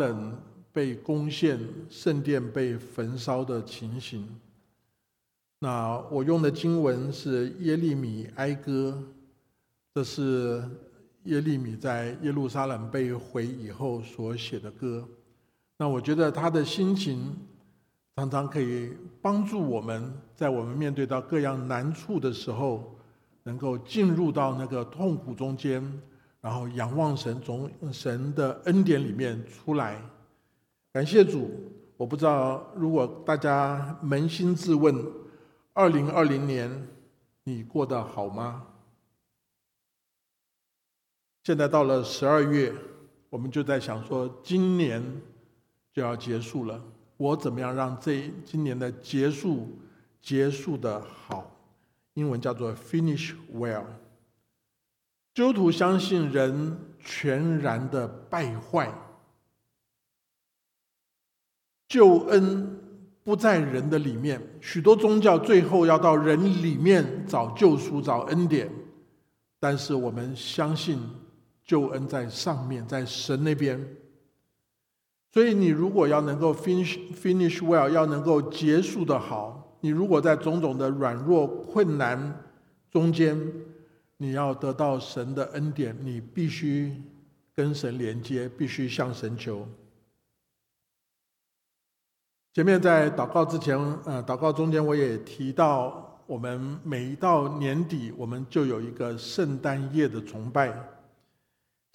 冷被攻陷，圣殿被焚烧的情形。那我用的经文是耶利米哀歌，这是耶利米在耶路撒冷被毁以后所写的歌。那我觉得他的心情常常可以帮助我们在我们面对到各样难处的时候，能够进入到那个痛苦中间，然后仰望神，从神的恩典里面出来。感谢主！我不知道如果大家扪心自问。二零二零年，你过得好吗？现在到了十二月，我们就在想说，今年就要结束了，我怎么样让这今年的结束结束的好？英文叫做 “finish well”。基督徒相信人全然的败坏，救恩。不在人的里面，许多宗教最后要到人里面找救赎、找恩典。但是我们相信救恩在上面，在神那边。所以你如果要能够 finish finish well，要能够结束的好，你如果在种种的软弱困难中间，你要得到神的恩典，你必须跟神连接，必须向神求。前面在祷告之前，呃，祷告中间我也提到，我们每一到年底，我们就有一个圣诞夜的崇拜，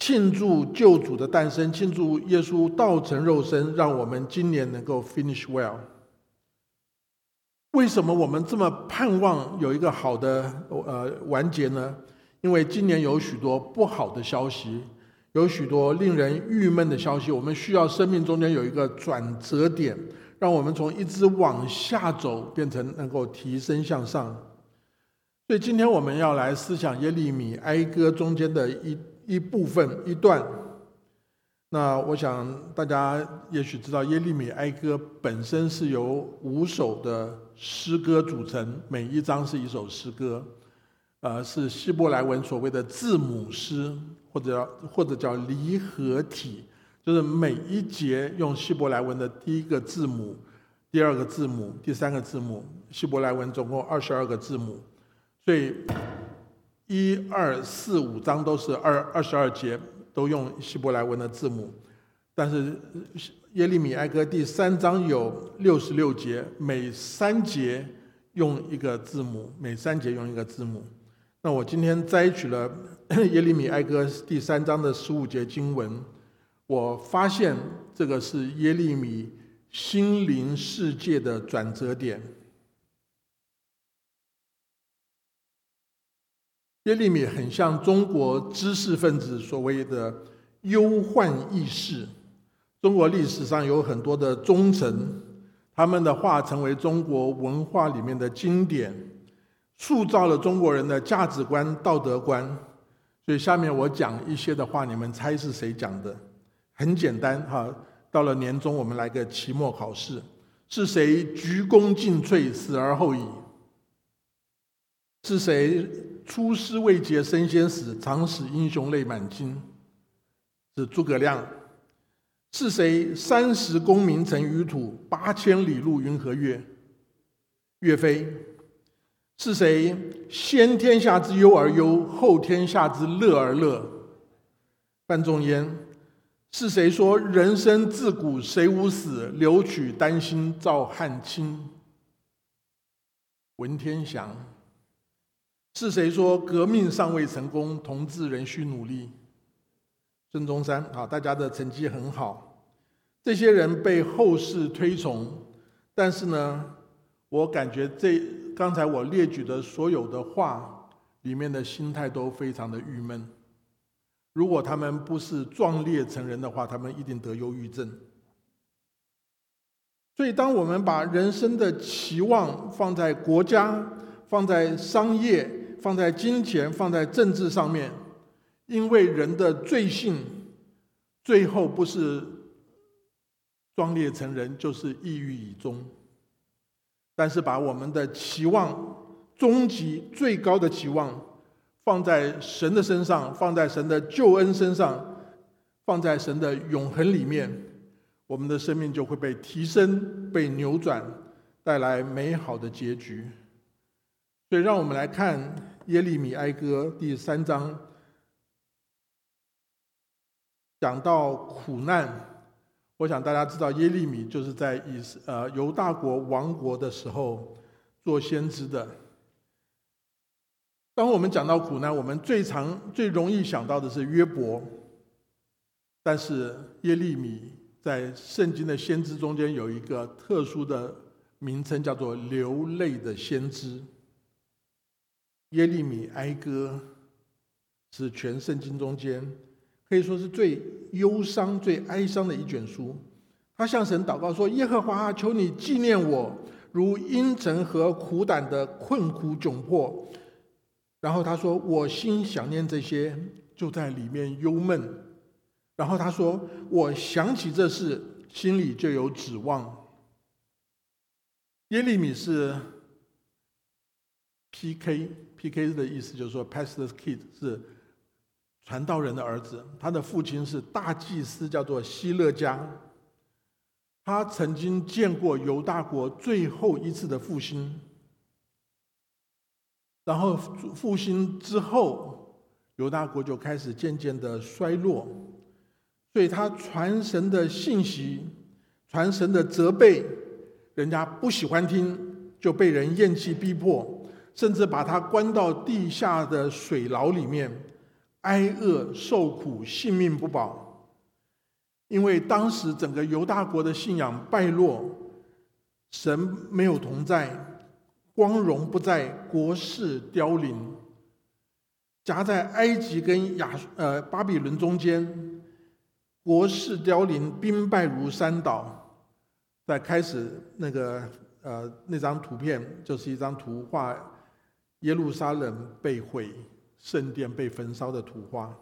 庆祝救主的诞生，庆祝耶稣道成肉身，让我们今年能够 finish well。为什么我们这么盼望有一个好的呃完结呢？因为今年有许多不好的消息，有许多令人郁闷的消息，我们需要生命中间有一个转折点。让我们从一直往下走，变成能够提升向上。所以今天我们要来思想耶利米哀歌中间的一一部分一段。那我想大家也许知道，耶利米哀歌本身是由五首的诗歌组成，每一章是一首诗歌，呃，是希伯来文所谓的字母诗，或者或者叫离合体。就是每一节用希伯来文的第一个字母、第二个字母、第三个字母。希伯来文总共二十二个字母，所以一二四五章都是二二十二节，都用希伯来文的字母。但是耶利米哀歌第三章有六十六节，每三节用一个字母，每三节用一个字母。那我今天摘取了 耶利米哀歌第三章的十五节经文。我发现这个是耶利米心灵世界的转折点。耶利米很像中国知识分子所谓的忧患意识。中国历史上有很多的忠臣，他们的话成为中国文化里面的经典，塑造了中国人的价值观、道德观。所以下面我讲一些的话，你们猜是谁讲的？很简单哈，到了年终，我们来个期末考试，是谁鞠躬尽瘁，死而后已？是谁出师未捷身先死，常使英雄泪满襟？是诸葛亮。是谁三十功名尘与土，八千里路云和月？岳飞。是谁先天下之忧而忧，后天下之乐而乐？范仲淹。是谁说人生自古谁无死，留取丹心照汗青？文天祥。是谁说革命尚未成功，同志仍需努力？孙中山。啊，大家的成绩很好，这些人被后世推崇，但是呢，我感觉这刚才我列举的所有的话里面的心态都非常的郁闷。如果他们不是壮烈成人的话，他们一定得忧郁症。所以，当我们把人生的期望放在国家、放在商业、放在金钱、放在政治上面，因为人的罪性，最后不是壮烈成人，就是抑郁以终。但是，把我们的期望，终极最高的期望。放在神的身上，放在神的救恩身上，放在神的永恒里面，我们的生命就会被提升、被扭转，带来美好的结局。所以，让我们来看耶利米哀歌第三章，讲到苦难。我想大家知道，耶利米就是在以呃犹大国亡国的时候做先知的。当我们讲到苦难，我们最常、最容易想到的是约伯，但是耶利米在圣经的先知中间有一个特殊的名称，叫做流泪的先知。耶利米哀歌是全圣经中间可以说是最忧伤、最哀伤的一卷书。他向神祷告说：“耶和华，求你纪念我，如阴沉和苦胆的困苦窘迫。”然后他说：“我心想念这些，就在里面忧闷。”然后他说：“我想起这事，心里就有指望。”耶利米是 P.K.P.K. 的意思就是说，Pastor's Kid 是传道人的儿子。他的父亲是大祭司，叫做希勒加。他曾经见过犹大国最后一次的复兴。然后复兴之后，犹大国就开始渐渐的衰落，所以他传神的信息、传神的责备，人家不喜欢听，就被人厌弃逼迫，甚至把他关到地下的水牢里面，挨饿受苦，性命不保。因为当时整个犹大国的信仰败落，神没有同在。光荣不在，国势凋零，夹在埃及跟亚呃巴比伦中间，国势凋零，兵败如山倒。在开始那个呃那张图片，就是一张图画，耶路撒冷被毁，圣殿被焚烧的图画。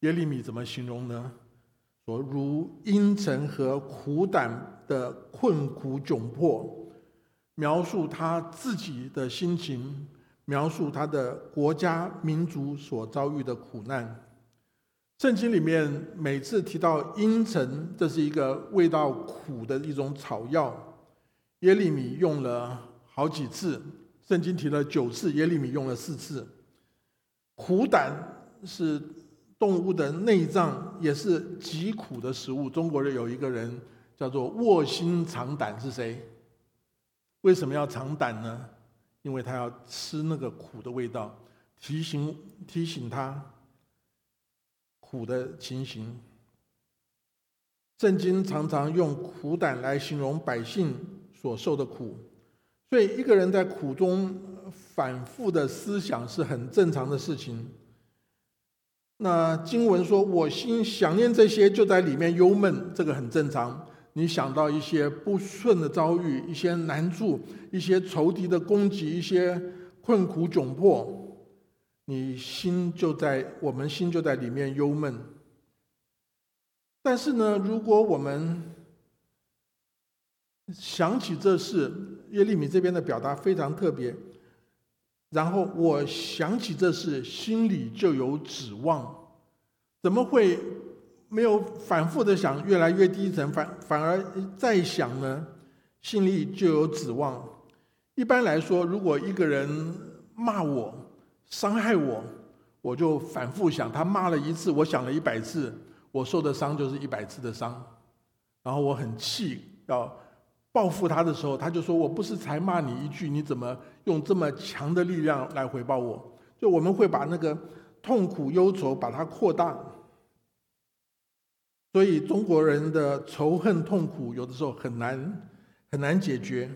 耶利米怎么形容呢？说如阴沉和苦胆的困苦窘迫。描述他自己的心情，描述他的国家民族所遭遇的苦难。圣经里面每次提到阴沉，这是一个味道苦的一种草药。耶利米用了好几次，圣经提了九次，耶利米用了四次。苦胆是动物的内脏，也是极苦的食物。中国人有一个人叫做卧薪尝胆，是谁？为什么要尝胆呢？因为他要吃那个苦的味道，提醒提醒他苦的情形。圣经常常用苦胆来形容百姓所受的苦，所以一个人在苦中反复的思想是很正常的事情。那经文说：“我心想念这些，就在里面忧闷。”这个很正常。你想到一些不顺的遭遇，一些难处，一些仇敌的攻击，一些困苦窘迫，你心就在我们心就在里面忧闷。但是呢，如果我们想起这事，耶利米这边的表达非常特别。然后我想起这事，心里就有指望。怎么会？没有反复的想，越来越低沉，反反而再想呢，心里就有指望。一般来说，如果一个人骂我、伤害我，我就反复想，他骂了一次，我想了一百次，我受的伤就是一百次的伤。然后我很气，要报复他的时候，他就说我不是才骂你一句，你怎么用这么强的力量来回报我？就我们会把那个痛苦、忧愁把它扩大。所以中国人的仇恨痛苦有的时候很难很难解决，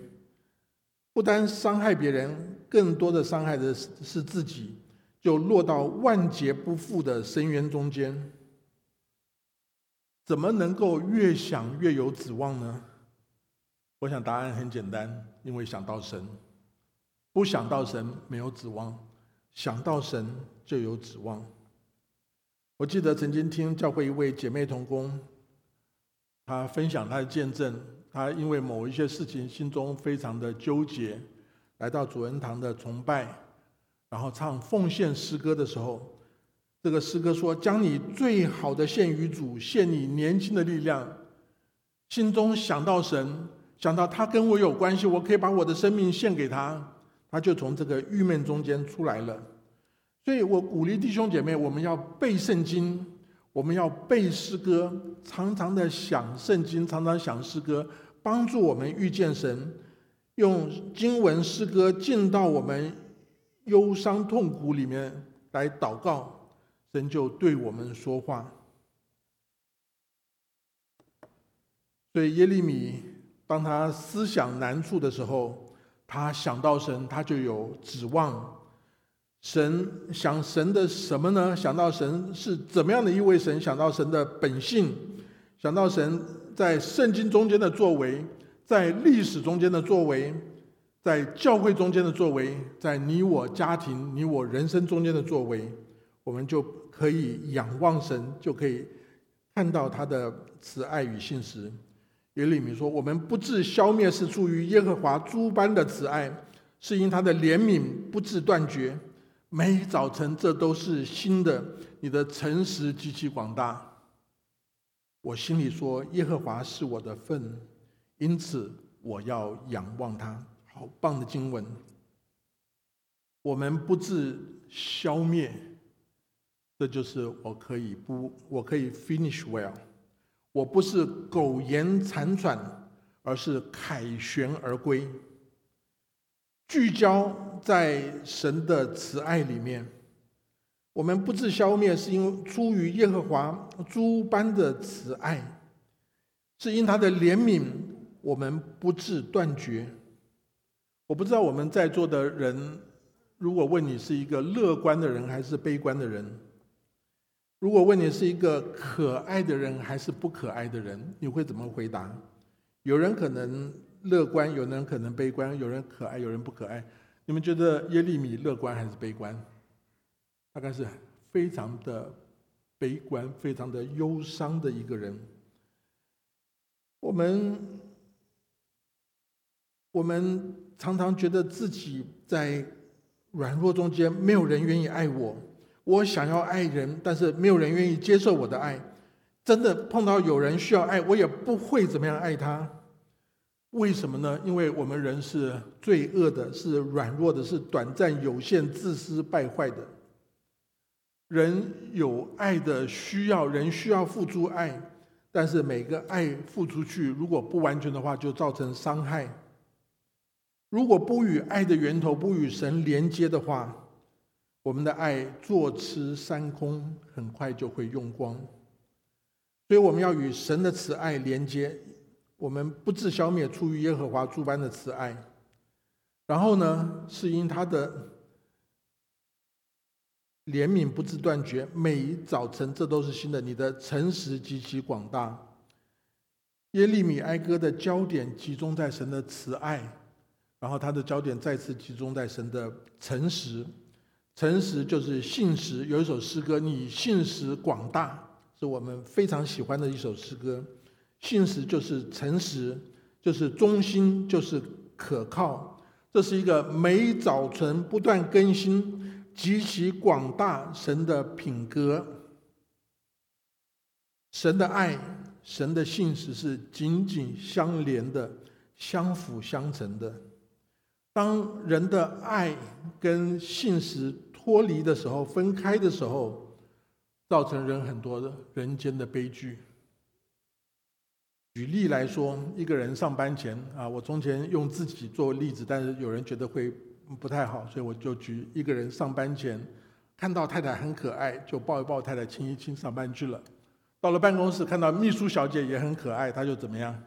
不单伤害别人，更多的伤害的是是自己，就落到万劫不复的深渊中间。怎么能够越想越有指望呢？我想答案很简单，因为想到神，不想到神没有指望，想到神就有指望。我记得曾经听教会一位姐妹同工，她分享她的见证。她因为某一些事情心中非常的纠结，来到主恩堂的崇拜，然后唱奉献诗歌的时候，这个诗歌说：“将你最好的献于主，献你年轻的力量，心中想到神，想到他跟我有关系，我可以把我的生命献给他，他就从这个郁闷中间出来了。所以我鼓励弟兄姐妹，我们要背圣经，我们要背诗歌，常常的想圣经，常常想诗歌，帮助我们遇见神。用经文诗歌进到我们忧伤痛苦里面来祷告，神就对我们说话。所以耶利米当他思想难处的时候，他想到神，他就有指望。神想神的什么呢？想到神是怎么样的一位神？想到神的本性，想到神在圣经中间的作为。在历史中间的作为，在教会中间的作为，在你我家庭、你我人生中间的作为，我们就可以仰望神，就可以看到他的慈爱与信实。耶利米说：“我们不致消灭，是出于耶和华诸般的慈爱，是因他的怜悯不致断绝。每早晨，这都是新的。你的诚实极其广大。”我心里说：“耶和华是我的份。”因此，我要仰望他。好棒的经文！我们不致消灭，这就是我可以不，我可以 finish well。我不是苟延残喘，而是凯旋而归。聚焦在神的慈爱里面，我们不致消灭，是因为出于耶和华诸般的慈爱，是因他的怜悯。我们不致断绝。我不知道我们在座的人，如果问你是一个乐观的人还是悲观的人，如果问你是一个可爱的人还是不可爱的人，你会怎么回答？有人可能乐观，有人可能悲观，有人可爱，有人不可爱。你们觉得耶利米乐观还是悲观？大概是非常的悲观，非常的忧伤的一个人。我们。我们常常觉得自己在软弱中间，没有人愿意爱我。我想要爱人，但是没有人愿意接受我的爱。真的碰到有人需要爱，我也不会怎么样爱他。为什么呢？因为我们人是罪恶的，是软弱的，是短暂、有限、自私、败坏的。人有爱的需要，人需要付出爱，但是每个爱付出去，如果不完全的话，就造成伤害。如果不与爱的源头不与神连接的话，我们的爱坐吃山空，很快就会用光。所以我们要与神的慈爱连接，我们不自消灭，出于耶和华诸般的慈爱。然后呢，是因他的怜悯不自断绝，每早晨这都是新的。你的诚实极其广大。耶利米哀歌的焦点集中在神的慈爱。然后他的焦点再次集中在神的诚实，诚实就是信实。有一首诗歌，你信实广大，是我们非常喜欢的一首诗歌。信实就是诚实，就是忠心，就是可靠。这是一个每早晨不断更新、极其广大神的品格。神的爱、神的信实是紧紧相连的、相辅相成的。当人的爱跟信实脱离的时候，分开的时候，造成人很多的人间的悲剧。举例来说，一个人上班前啊，我从前用自己做例子，但是有人觉得会不太好，所以我就举一个人上班前看到太太很可爱，就抱一抱太太，亲一亲，上班去了。到了办公室，看到秘书小姐也很可爱，他就怎么样？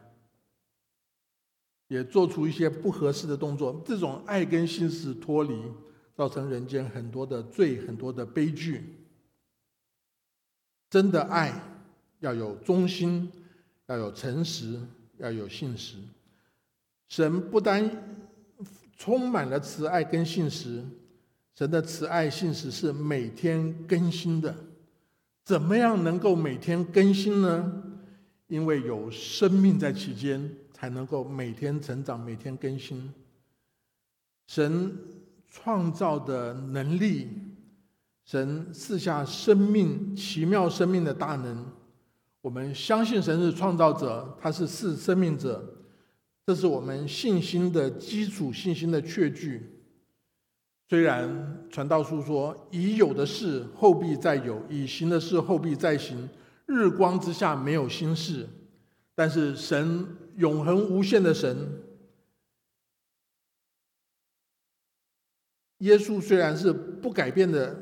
也做出一些不合适的动作，这种爱跟心是脱离，造成人间很多的罪，很多的悲剧。真的爱要有忠心，要有诚实，要有信实。神不单充满了慈爱跟信实，神的慈爱信实是每天更新的。怎么样能够每天更新呢？因为有生命在其间。才能够每天成长，每天更新。神创造的能力，神赐下生命奇妙生命的大能，我们相信神是创造者，他是是生命者，这是我们信心的基础，信心的确据。虽然传道书说已有的事后必再有，已行的事后必再行，日光之下没有新事，但是神永恒无限的神，耶稣虽然是不改变的，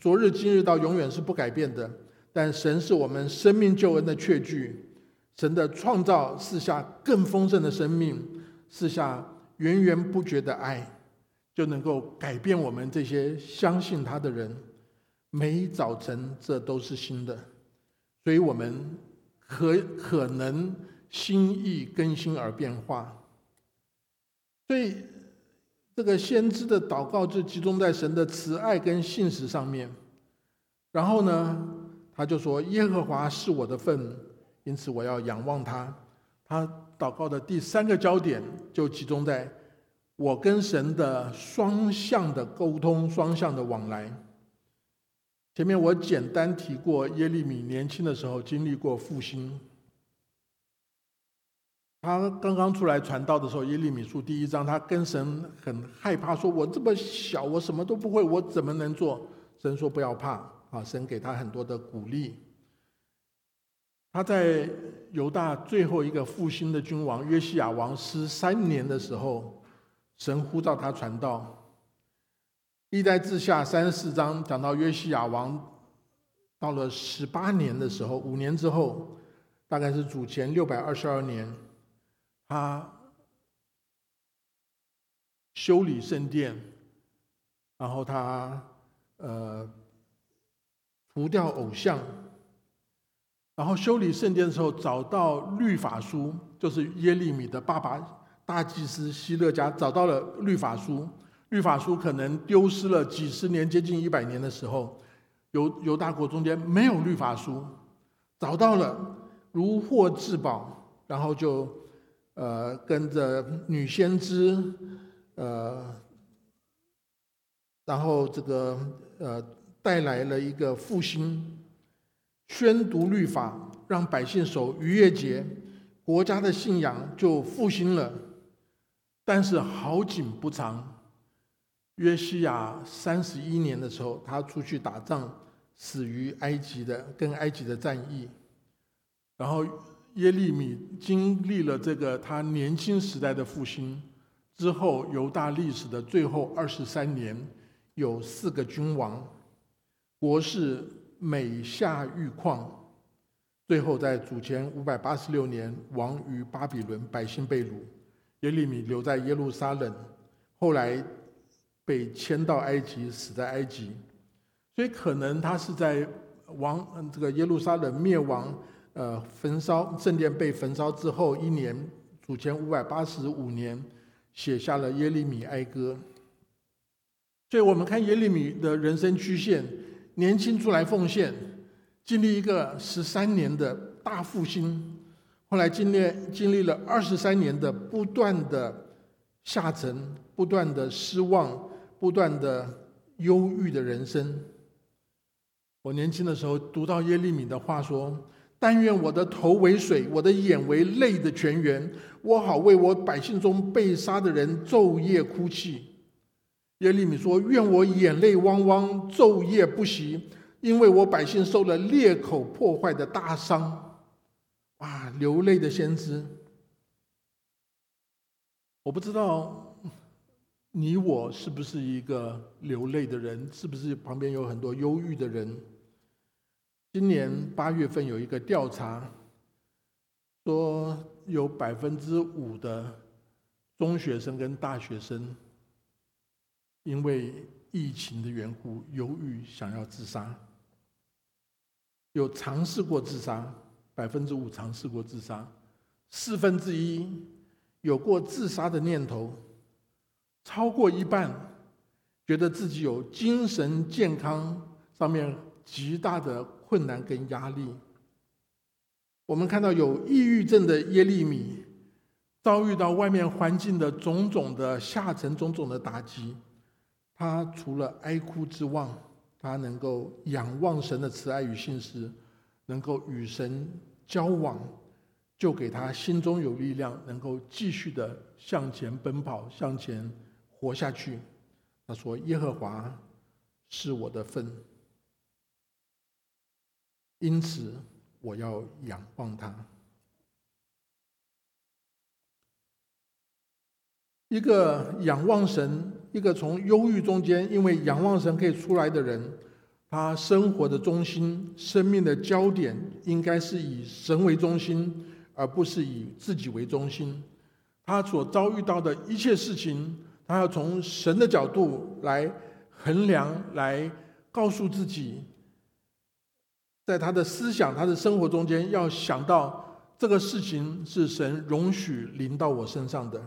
昨日今日到永远是不改变的，但神是我们生命救恩的确据。神的创造赐下更丰盛的生命，赐下源源不绝的爱。就能够改变我们这些相信他的人。每早晨，这都是新的，所以我们可可能心意更新而变化。所以，这个先知的祷告就集中在神的慈爱跟信实上面。然后呢，他就说：“耶和华是我的份，因此我要仰望他。”他祷告的第三个焦点就集中在。我跟神的双向的沟通，双向的往来。前面我简单提过，耶利米年轻的时候经历过复兴。他刚刚出来传道的时候，耶利米书第一章，他跟神很害怕，说我这么小，我什么都不会，我怎么能做？神说不要怕啊，神给他很多的鼓励。他在犹大最后一个复兴的君王约西亚王十三年的时候。神呼召他传道。历代志下三十四章讲到约西亚王到了十八年的时候，五年之后，大概是主前六百二十二年，他修理圣殿，然后他呃除掉偶像，然后修理圣殿的时候找到律法书，就是耶利米的爸爸。大祭司希勒家找到了律法书，律法书可能丢失了几十年，接近一百年的时候，犹犹大国中间没有律法书，找到了如获至宝，然后就呃跟着女先知，呃，然后这个呃带来了一个复兴，宣读律法，让百姓守逾越节，国家的信仰就复兴了。但是好景不长，约西亚三十一年的时候，他出去打仗，死于埃及的跟埃及的战役。然后耶利米经历了这个他年轻时代的复兴之后，犹大历史的最后二十三年，有四个君王，国势每下愈况，最后在主前五百八十六年亡于巴比伦，百姓被掳。耶利米留在耶路撒冷，后来被迁到埃及，死在埃及。所以可能他是在王这个耶路撒冷灭亡，呃，焚烧圣殿被焚烧之后一年，主前五百八十五年，写下了耶利米哀歌。所以我们看耶利米的人生曲线，年轻出来奉献，经历一个十三年的大复兴。后来经历经历了二十三年的不断的下沉、不断的失望、不断的忧郁的人生。我年轻的时候读到耶利米的话说：“但愿我的头为水，我的眼为泪的泉源，我好为我百姓中被杀的人昼夜哭泣。”耶利米说：“愿我眼泪汪汪，昼夜不息，因为我百姓受了裂口破坏的大伤。”哇，流泪的先知，我不知道你我是不是一个流泪的人，是不是旁边有很多忧郁的人？今年八月份有一个调查，说有百分之五的中学生跟大学生因为疫情的缘故犹豫想要自杀，有尝试过自杀。百分之五尝试过自杀，四分之一有过自杀的念头，超过一半觉得自己有精神健康上面极大的困难跟压力。我们看到有抑郁症的耶利米，遭遇到外面环境的种种的下沉、种种的打击，他除了哀哭之外，他能够仰望神的慈爱与信实。能够与神交往，就给他心中有力量，能够继续的向前奔跑，向前活下去。他说：“耶和华是我的份，因此我要仰望他。”一个仰望神，一个从忧郁中间因为仰望神可以出来的人。他生活的中心、生命的焦点，应该是以神为中心，而不是以自己为中心。他所遭遇到的一切事情，他要从神的角度来衡量，来告诉自己，在他的思想、他的生活中间，要想到这个事情是神容许临到我身上的。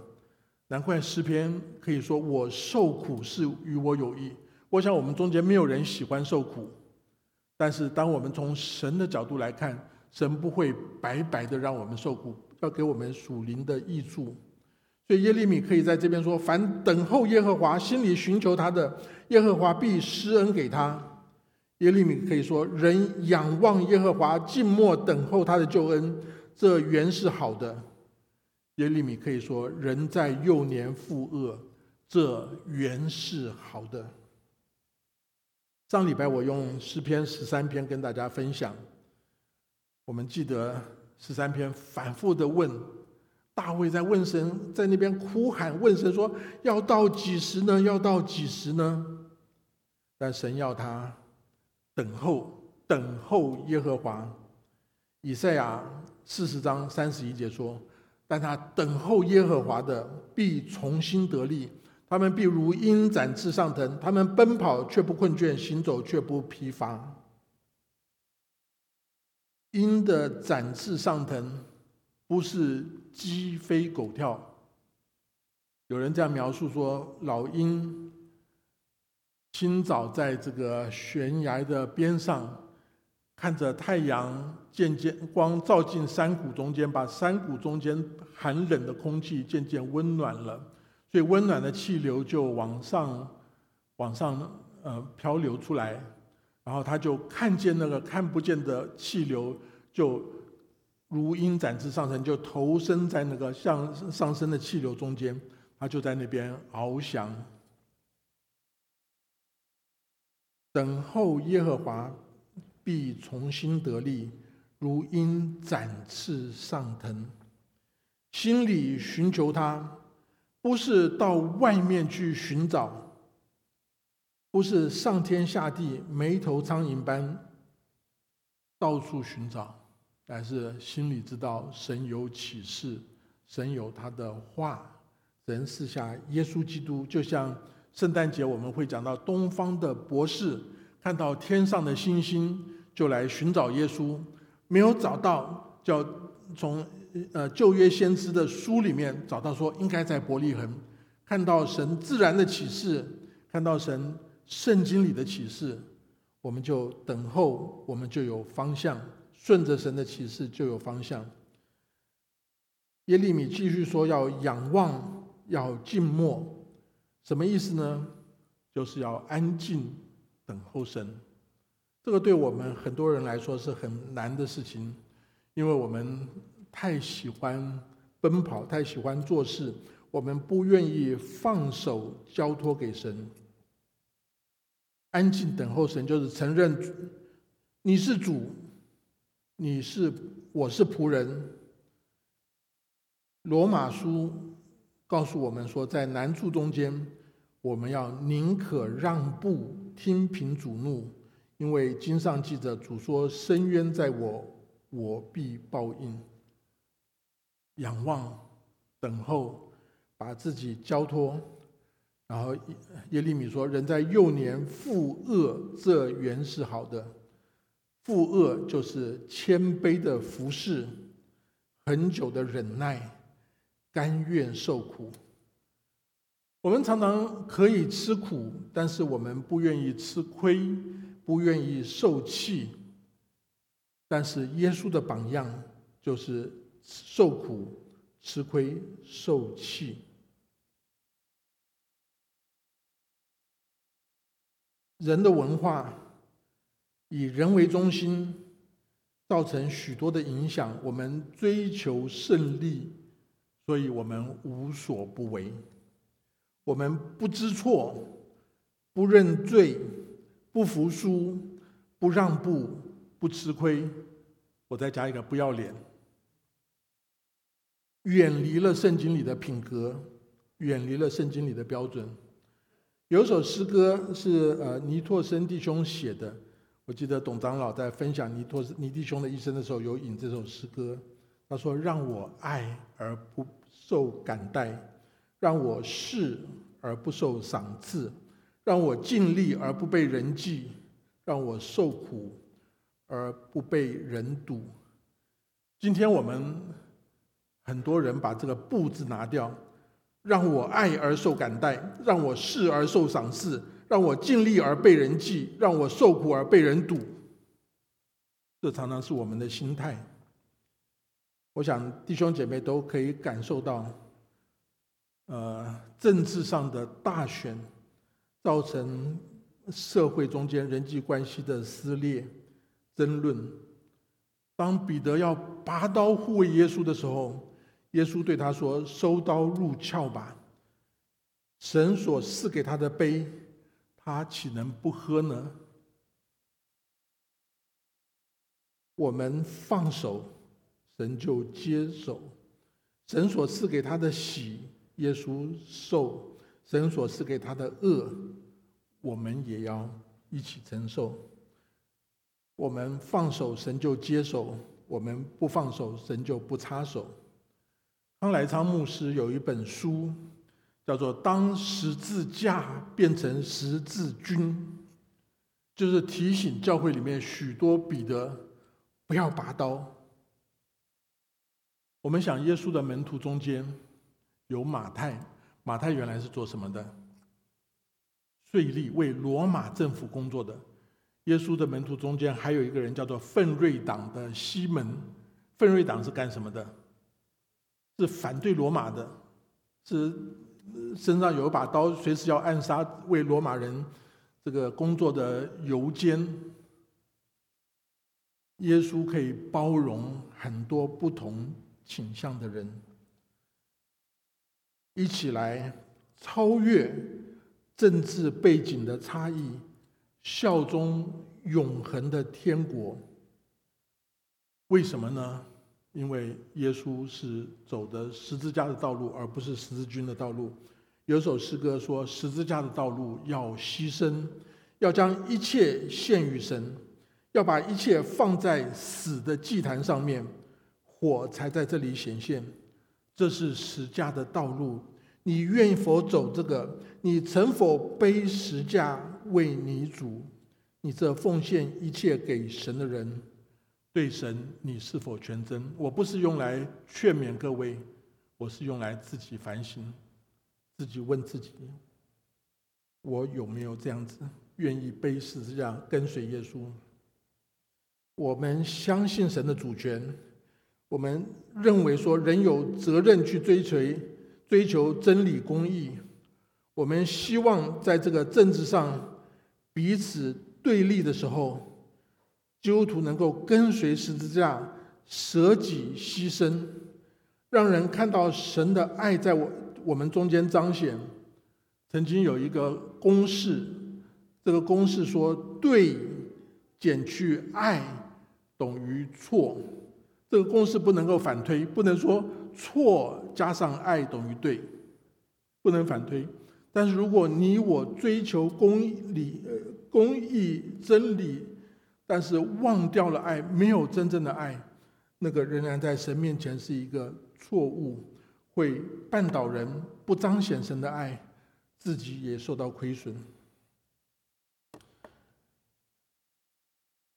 难怪诗篇可以说：“我受苦是与我有益。”我想，我们中间没有人喜欢受苦，但是当我们从神的角度来看，神不会白白的让我们受苦，要给我们属灵的益处。所以耶利米可以在这边说：“凡等候耶和华，心里寻求他的，耶和华必施恩给他。”耶利米可以说：“人仰望耶和华，静默等候他的救恩，这原是好的。”耶利米可以说：“人在幼年负恶，这原是好的。”上礼拜我用诗篇十三篇跟大家分享，我们记得十三篇反复的问大卫在问神，在那边哭喊问神说：“要到几时呢？要到几时呢？”但神要他等候，等候耶和华。以赛亚四十章三十一节说：“但他等候耶和华的，必重新得力。”他们必如鹰展翅上腾，他们奔跑却不困倦，行走却不疲乏。鹰的展翅上腾，不是鸡飞狗跳。有人这样描述说：老鹰清早在这个悬崖的边上，看着太阳渐渐光照进山谷中间，把山谷中间寒冷的空气渐渐温暖了。所以温暖的气流就往上、往上呃漂流出来，然后他就看见那个看不见的气流，就如鹰展翅上升，就投身在那个向上升的气流中间，他就在那边翱翔，等候耶和华必重新得力，如鹰展翅上腾，心里寻求他。不是到外面去寻找，不是上天下地没头苍蝇般到处寻找，而是心里知道神有启示，神有他的话，神赐下耶稣基督。就像圣诞节我们会讲到东方的博士看到天上的星星，就来寻找耶稣，没有找到，叫从。呃，旧约先知的书里面找到说，应该在伯利恒看到神自然的启示，看到神圣经里的启示，我们就等候，我们就有方向，顺着神的启示就有方向。耶利米继续说，要仰望，要静默，什么意思呢？就是要安静等候神。这个对我们很多人来说是很难的事情，因为我们。太喜欢奔跑，太喜欢做事，我们不愿意放手交托给神，安静等候神，就是承认你是主，你是我是仆人。罗马书告诉我们说，在难处中间，我们要宁可让步，听凭主怒，因为经上记着主说：“深渊在我，我必报应。”仰望，等候，把自己交托。然后耶利米说：“人在幼年负恶，这原是好的。负恶就是谦卑的服侍，很久的忍耐，甘愿受苦。我们常常可以吃苦，但是我们不愿意吃亏，不愿意受气。但是耶稣的榜样就是。”受苦、吃亏、受气，人的文化以人为中心，造成许多的影响。我们追求胜利，所以我们无所不为。我们不知错，不认罪，不服输，不让步，不吃亏。我再加一个不要脸，远离了圣经里的品格，远离了圣经里的标准。有首诗歌是呃尼托森弟兄写的。我记得董长老在分享尼托尼弟兄的一生的时候，有引这首诗歌。他说：“让我爱而不受感戴，让我视而不受赏赐，让我尽力而不被人记，让我受苦而不被人堵。”今天我们很多人把这个“不”字拿掉，让我爱而受感戴，让我视而受赏赐。让我尽力而被人记，让我受苦而被人堵，这常常是我们的心态。我想弟兄姐妹都可以感受到，呃，政治上的大选造成社会中间人际关系的撕裂、争论。当彼得要拔刀护卫耶稣的时候，耶稣对他说：“收刀入鞘吧，神所赐给他的杯。”他岂能不喝呢？我们放手，神就接手；神所赐给他的喜，耶稣受；神所赐给他的恶，我们也要一起承受。我们放手，神就接手；我们不放手，神就不插手。康来昌牧师有一本书。叫做“当十字架变成十字军”，就是提醒教会里面许多彼得不要拔刀。我们想，耶稣的门徒中间有马太，马太原来是做什么的？税吏，为罗马政府工作的。耶稣的门徒中间还有一个人叫做奋锐党的西门，奋锐党是干什么的？是反对罗马的，是。身上有一把刀，随时要暗杀为罗马人这个工作的游监。耶稣可以包容很多不同倾向的人，一起来超越政治背景的差异，效忠永恒的天国。为什么呢？因为耶稣是走的十字架的道路，而不是十字军的道路。有首诗歌说：“十字架的道路要牺牲，要将一切献于神，要把一切放在死的祭坛上面，火才在这里显现。这是十架的道路，你愿否走这个？你曾否背十架为你主？你这奉献一切给神的人。”对神，你是否全真？我不是用来劝勉各位，我是用来自己反省，自己问自己：我有没有这样子愿意背十字架跟随耶稣？我们相信神的主权，我们认为说人有责任去追随、追求真理、公义。我们希望在这个政治上彼此对立的时候。基督徒能够跟随十字架，舍己牺牲，让人看到神的爱在我我们中间彰显。曾经有一个公式，这个公式说：对减去爱等于错。这个公式不能够反推，不能说错加上爱等于对，不能反推。但是如果你我追求公理、公义、真理，但是忘掉了爱，没有真正的爱，那个仍然在神面前是一个错误，会绊倒人，不彰显神的爱，自己也受到亏损。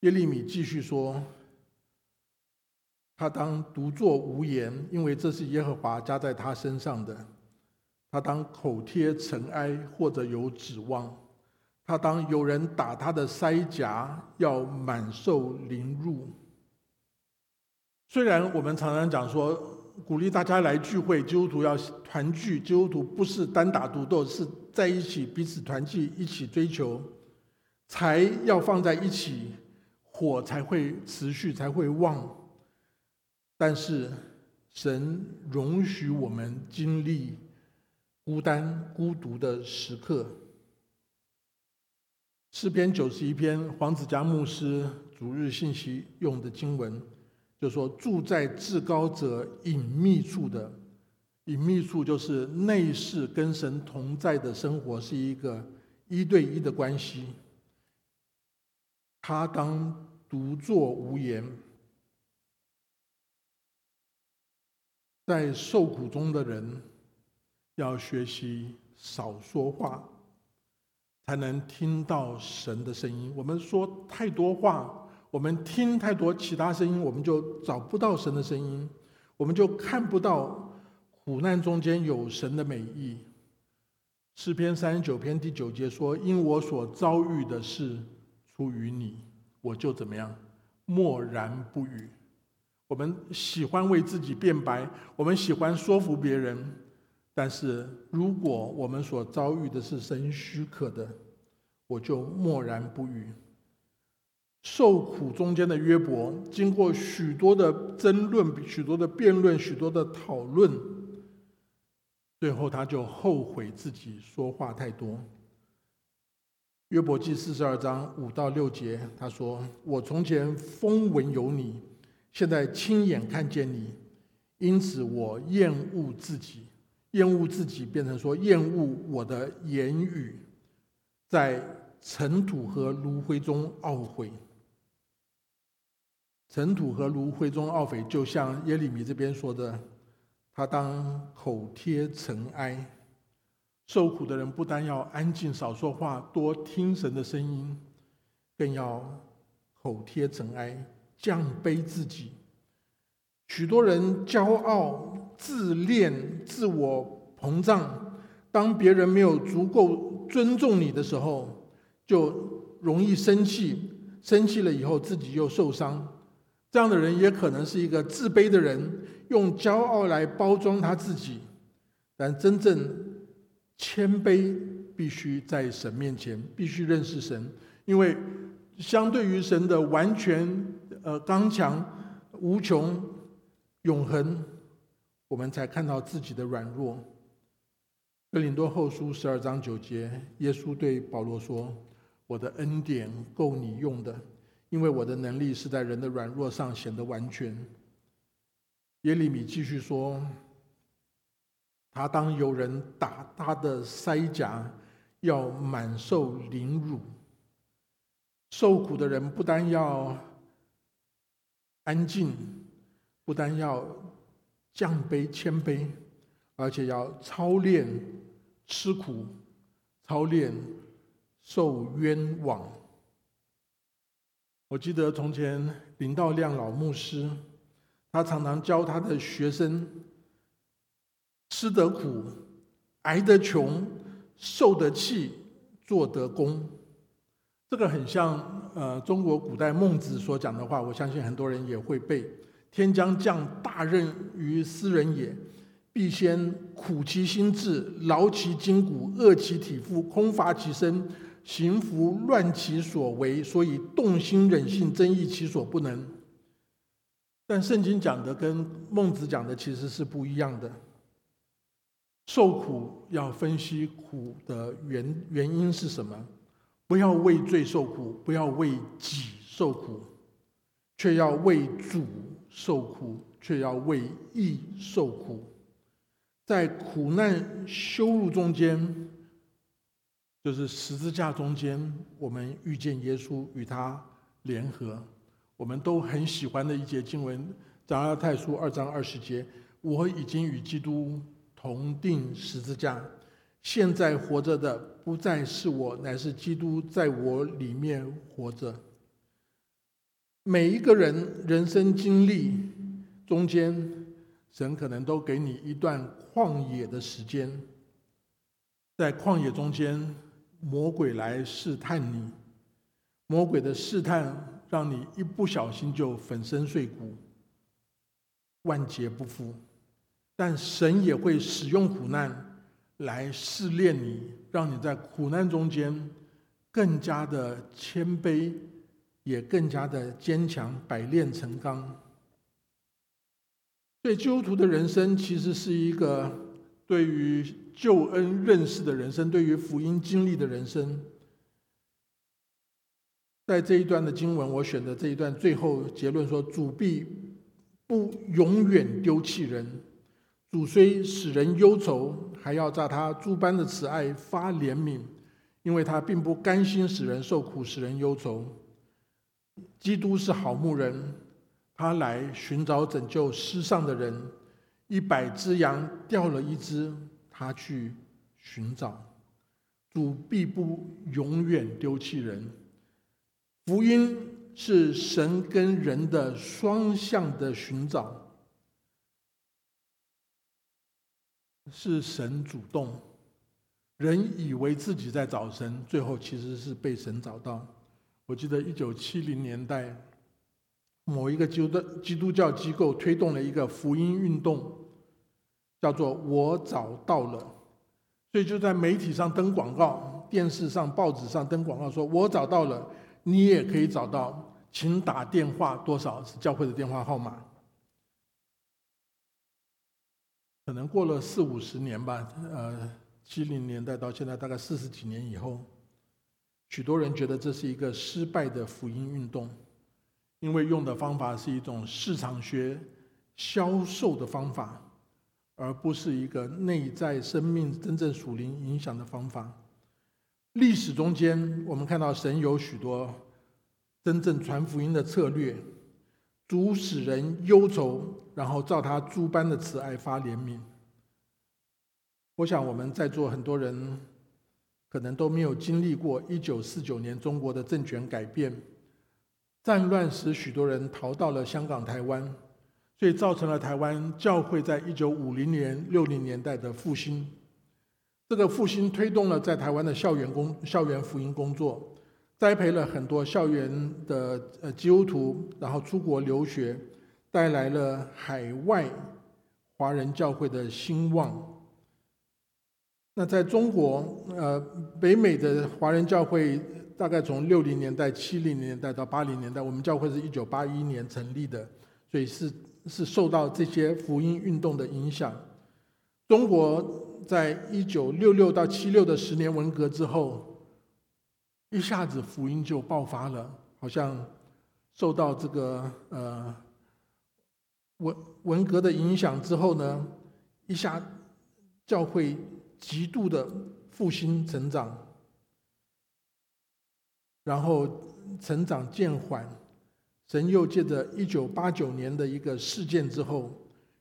耶利米继续说：“他当独坐无言，因为这是耶和华加在他身上的；他当口贴尘埃，或者有指望。”他当有人打他的腮颊，要满受凌辱。虽然我们常常讲说，鼓励大家来聚会，基督徒要团聚，基督徒不是单打独斗，是在一起彼此团聚，一起追求，才要放在一起，火才会持续，才会旺。但是神容许我们经历孤单、孤独的时刻。诗篇九十一篇，黄子佳牧师主日信息用的经文，就说住在至高者隐秘处的，隐秘处就是内室跟神同在的生活，是一个一对一的关系。他当独坐无言，在受苦中的人要学习少说话。才能听到神的声音。我们说太多话，我们听太多其他声音，我们就找不到神的声音，我们就看不到苦难中间有神的美意。诗篇三十九篇第九节说：“因我所遭遇的事出于你，我就怎么样，默然不语。”我们喜欢为自己辩白，我们喜欢说服别人。但是，如果我们所遭遇的是神许可的，我就默然不语。受苦中间的约伯，经过许多的争论、许多的辩论、许多的讨论，最后他就后悔自己说话太多。约伯记四十二章五到六节，他说：“我从前风闻有你，现在亲眼看见你，因此我厌恶自己。”厌恶自己，变成说厌恶我的言语，在尘土和炉灰中懊悔。尘土和炉灰中懊悔，就像耶利米这边说的，他当口贴尘埃。受苦的人不单要安静少说话，多听神的声音，更要口贴尘埃，降卑自己。许多人骄傲。自恋、自我膨胀，当别人没有足够尊重你的时候，就容易生气。生气了以后，自己又受伤。这样的人也可能是一个自卑的人，用骄傲来包装他自己。但真正谦卑，必须在神面前，必须认识神，因为相对于神的完全、呃刚强、无穷、永恒。我们才看到自己的软弱。哥林多后书十二章九节，耶稣对保罗说：“我的恩典够你用的，因为我的能力是在人的软弱上显得完全。”耶利米继续说：“他当有人打他的腮颊，要满受凌辱。受苦的人不单要安静，不单要。”降卑谦卑，而且要操练吃苦，操练受冤枉。我记得从前林道亮老牧师，他常常教他的学生：吃得苦，挨得穷，受得气，做得功。这个很像呃中国古代孟子所讲的话，我相信很多人也会背。天将降大任于斯人也，必先苦其心志，劳其筋骨，饿其体肤，空乏其身，行拂乱其所为，所以动心忍性，增益其所不能。但圣经讲的跟孟子讲的其实是不一样的。受苦要分析苦的原原因是什么，不要为罪受苦，不要为己受苦，却要为主。受苦，却要为义受苦，在苦难羞辱中间，就是十字架中间，我们遇见耶稣，与他联合。我们都很喜欢的一节经文，《加拉太书》二章二十节：“我已经与基督同定十字架，现在活着的不再是我，乃是基督在我里面活着。”每一个人人生经历中间，神可能都给你一段旷野的时间，在旷野中间，魔鬼来试探你，魔鬼的试探让你一不小心就粉身碎骨，万劫不复。但神也会使用苦难来试炼你，让你在苦难中间更加的谦卑。也更加的坚强，百炼成钢。对基督徒的人生，其实是一个对于救恩认识的人生，对于福音经历的人生。在这一段的经文，我选的这一段最后结论说：主必不永远丢弃人，主虽使人忧愁，还要在他诸般的慈爱发怜悯，因为他并不甘心使人受苦，使人忧愁。基督是好牧人，他来寻找拯救失丧的人。一百只羊掉了一只，他去寻找。主必不永远丢弃人。福音是神跟人的双向的寻找，是神主动，人以为自己在找神，最后其实是被神找到。我记得一九七零年代，某一个基督基督教机构推动了一个福音运动，叫做“我找到了”，所以就在媒体上登广告，电视上、报纸上登广告，说我找到了。你也可以找到，请打电话多少是教会的电话号码？可能过了四五十年吧，呃，七零年代到现在大概四十几年以后，许多人觉得这是一个失败的福音运动，因为用的方法是一种市场学销售的方法，而不是一个内在生命真正属灵影响的方法。历史中间，我们看到神有许多真正传福音的策略，主使人忧愁，然后照他诸般的慈爱发怜悯。我想我们在座很多人可能都没有经历过一九四九年中国的政权改变，战乱使许多人逃到了香港、台湾，所以造成了台湾教会在一九五零年、六零年代的复兴。这个复兴推动了在台湾的校园工校园福音工作，栽培了很多校园的呃基督徒，然后出国留学，带来了海外华人教会的兴旺。那在中国，呃，北美的华人教会大概从六零年代、七零年代到八零年代，我们教会是一九八一年成立的，所以是是受到这些福音运动的影响。中国。在一九六六到七六的十年文革之后，一下子福音就爆发了，好像受到这个呃文文革的影响之后呢，一下教会极度的复兴成长，然后成长渐缓，神又借着一九八九年的一个事件之后。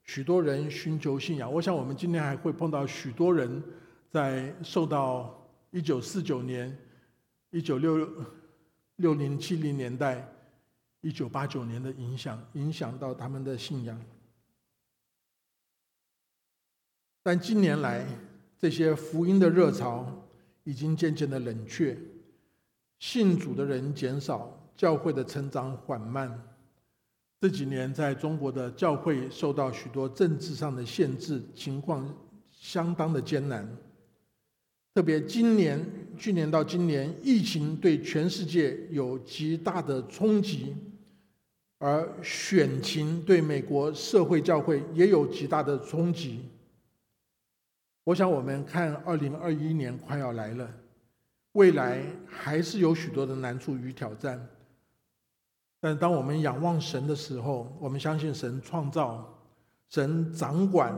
许多人寻求信仰，我想我们今天还会碰到许多人在受到一九四九年、一九六六零七零年代、一九八九年的影响，影响到他们的信仰。但近年来，这些福音的热潮已经渐渐的冷却，信主的人减少，教会的成长缓慢。这几年在中国的教会受到许多政治上的限制，情况相当的艰难。特别今年、去年到今年，疫情对全世界有极大的冲击，而选情对美国社会教会也有极大的冲击。我想，我们看二零二一年快要来了，未来还是有许多的难处与挑战。但当我们仰望神的时候，我们相信神创造、神掌管、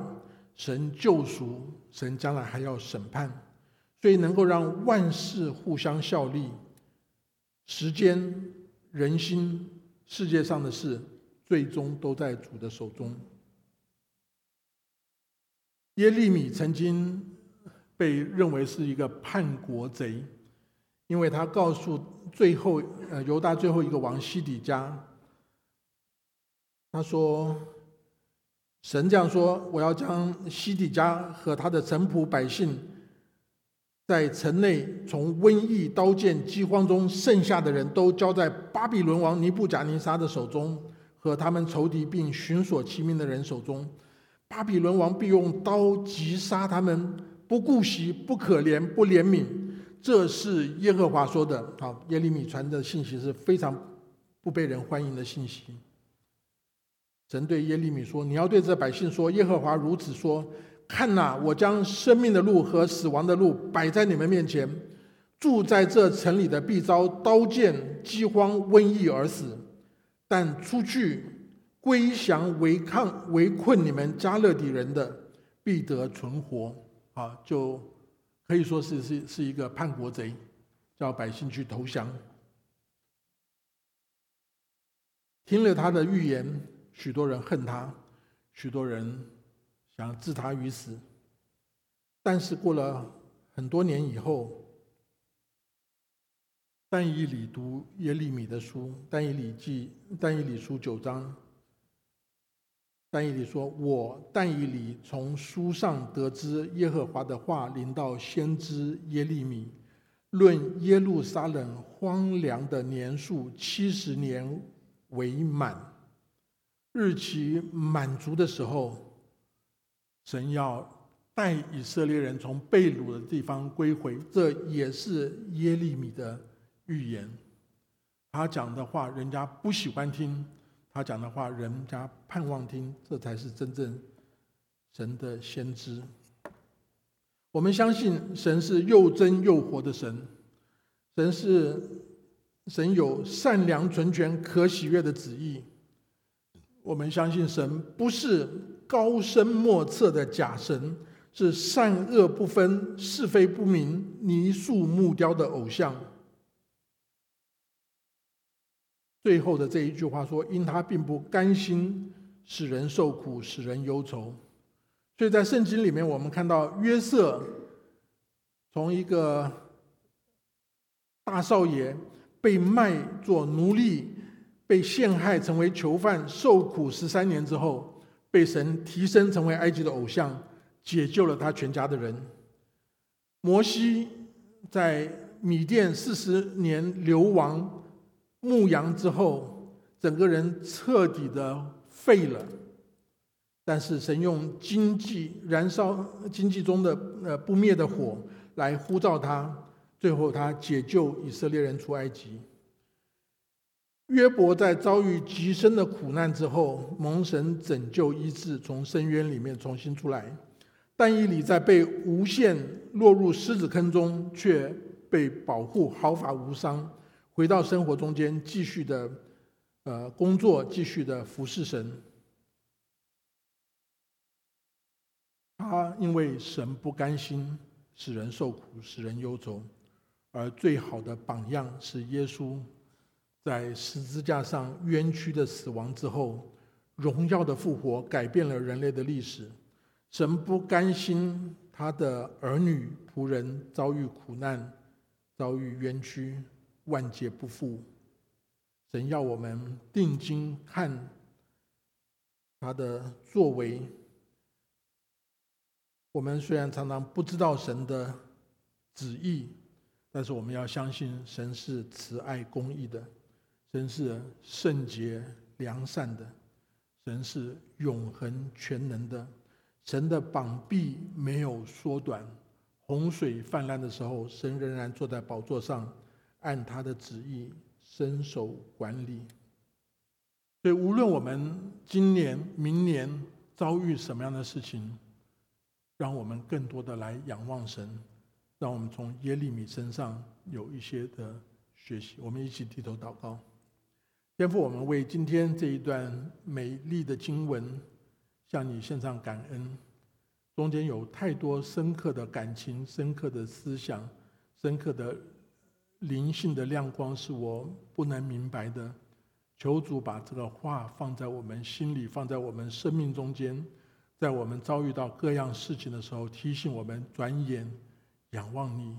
神救赎、神将来还要审判，所以能够让万事互相效力。时间、人心、世界上的事，最终都在主的手中。耶利米曾经被认为是一个叛国贼。因为他告诉最后，呃，犹大最后一个王西底家，他说：“神这样说，我要将西底家和他的臣仆百姓，在城内从瘟疫、刀剑、饥荒中剩下的人都交在巴比伦王尼布贾尼撒的手中，和他们仇敌并寻索其命的人手中。巴比伦王必用刀击杀他们，不顾惜，不可怜，不怜悯。”这是耶和华说的。好，耶利米传的信息是非常不被人欢迎的信息。神对耶利米说：“你要对这百姓说，耶和华如此说：看呐，我将生命的路和死亡的路摆在你们面前。住在这城里的必遭刀剑、饥荒、瘟疫而死；但出去归降违抗、围困你们加勒底人的，必得存活。”啊，就可以说是是是一个叛国贼，叫百姓去投降。听了他的预言，许多人恨他，许多人想置他于死。但是过了很多年以后，但以理读耶利米的书，但以理记，但以理书九章。但以理说：“我但以理从书上得知耶和华的话临到先知耶利米，论耶路撒冷荒凉的年数七十年为满，日期满足的时候，神要带以色列人从被掳的地方归回。这也是耶利米的预言。他讲的话，人家不喜欢听。”他讲的话，人家盼望听，这才是真正神的先知。我们相信神是又真又活的神，神是神有善良、纯全、可喜悦的旨意。我们相信神不是高深莫测的假神，是善恶不分、是非不明、泥塑木雕的偶像。最后的这一句话说：“因他并不甘心使人受苦，使人忧愁。”所以在圣经里面，我们看到约瑟从一个大少爷被卖做奴隶，被陷害成为囚犯，受苦十三年之后，被神提升成为埃及的偶像，解救了他全家的人。摩西在米甸四十年流亡。牧羊之后，整个人彻底的废了。但是神用经济燃烧经济中的呃不灭的火来呼召他，最后他解救以色列人出埃及。约伯在遭遇极深的苦难之后，蒙神拯救医治，从深渊里面重新出来。但以理在被诬陷落入狮子坑中，却被保护毫发无伤。回到生活中间，继续的呃工作，继续的服侍神。他因为神不甘心使人受苦，使人忧愁，而最好的榜样是耶稣在十字架上冤屈的死亡之后，荣耀的复活，改变了人类的历史。神不甘心他的儿女仆人遭遇苦难，遭遇冤屈。万劫不复，神要我们定睛看他的作为。我们虽然常常不知道神的旨意，但是我们要相信神是慈爱公义的，神是圣洁良善的，神是永恒全能的。神的膀臂没有缩短，洪水泛滥的时候，神仍然坐在宝座上。按他的旨意伸手管理，所以无论我们今年、明年遭遇什么样的事情，让我们更多的来仰望神，让我们从耶利米身上有一些的学习。我们一起低头祷告，天父，我们为今天这一段美丽的经文向你献上感恩。中间有太多深刻的感情、深刻的思想、深刻的。灵性的亮光是我不能明白的，求主把这个话放在我们心里，放在我们生命中间，在我们遭遇到各样事情的时候，提醒我们转眼仰望你，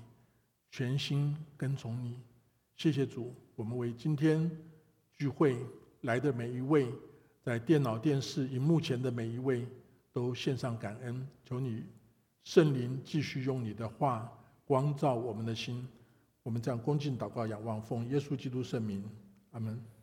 全心跟从你。谢谢主，我们为今天聚会来的每一位，在电脑、电视荧幕前的每一位，都献上感恩。求你圣灵继续用你的话光照我们的心。我们这样恭敬祷告，仰望奉耶稣基督圣名，阿门。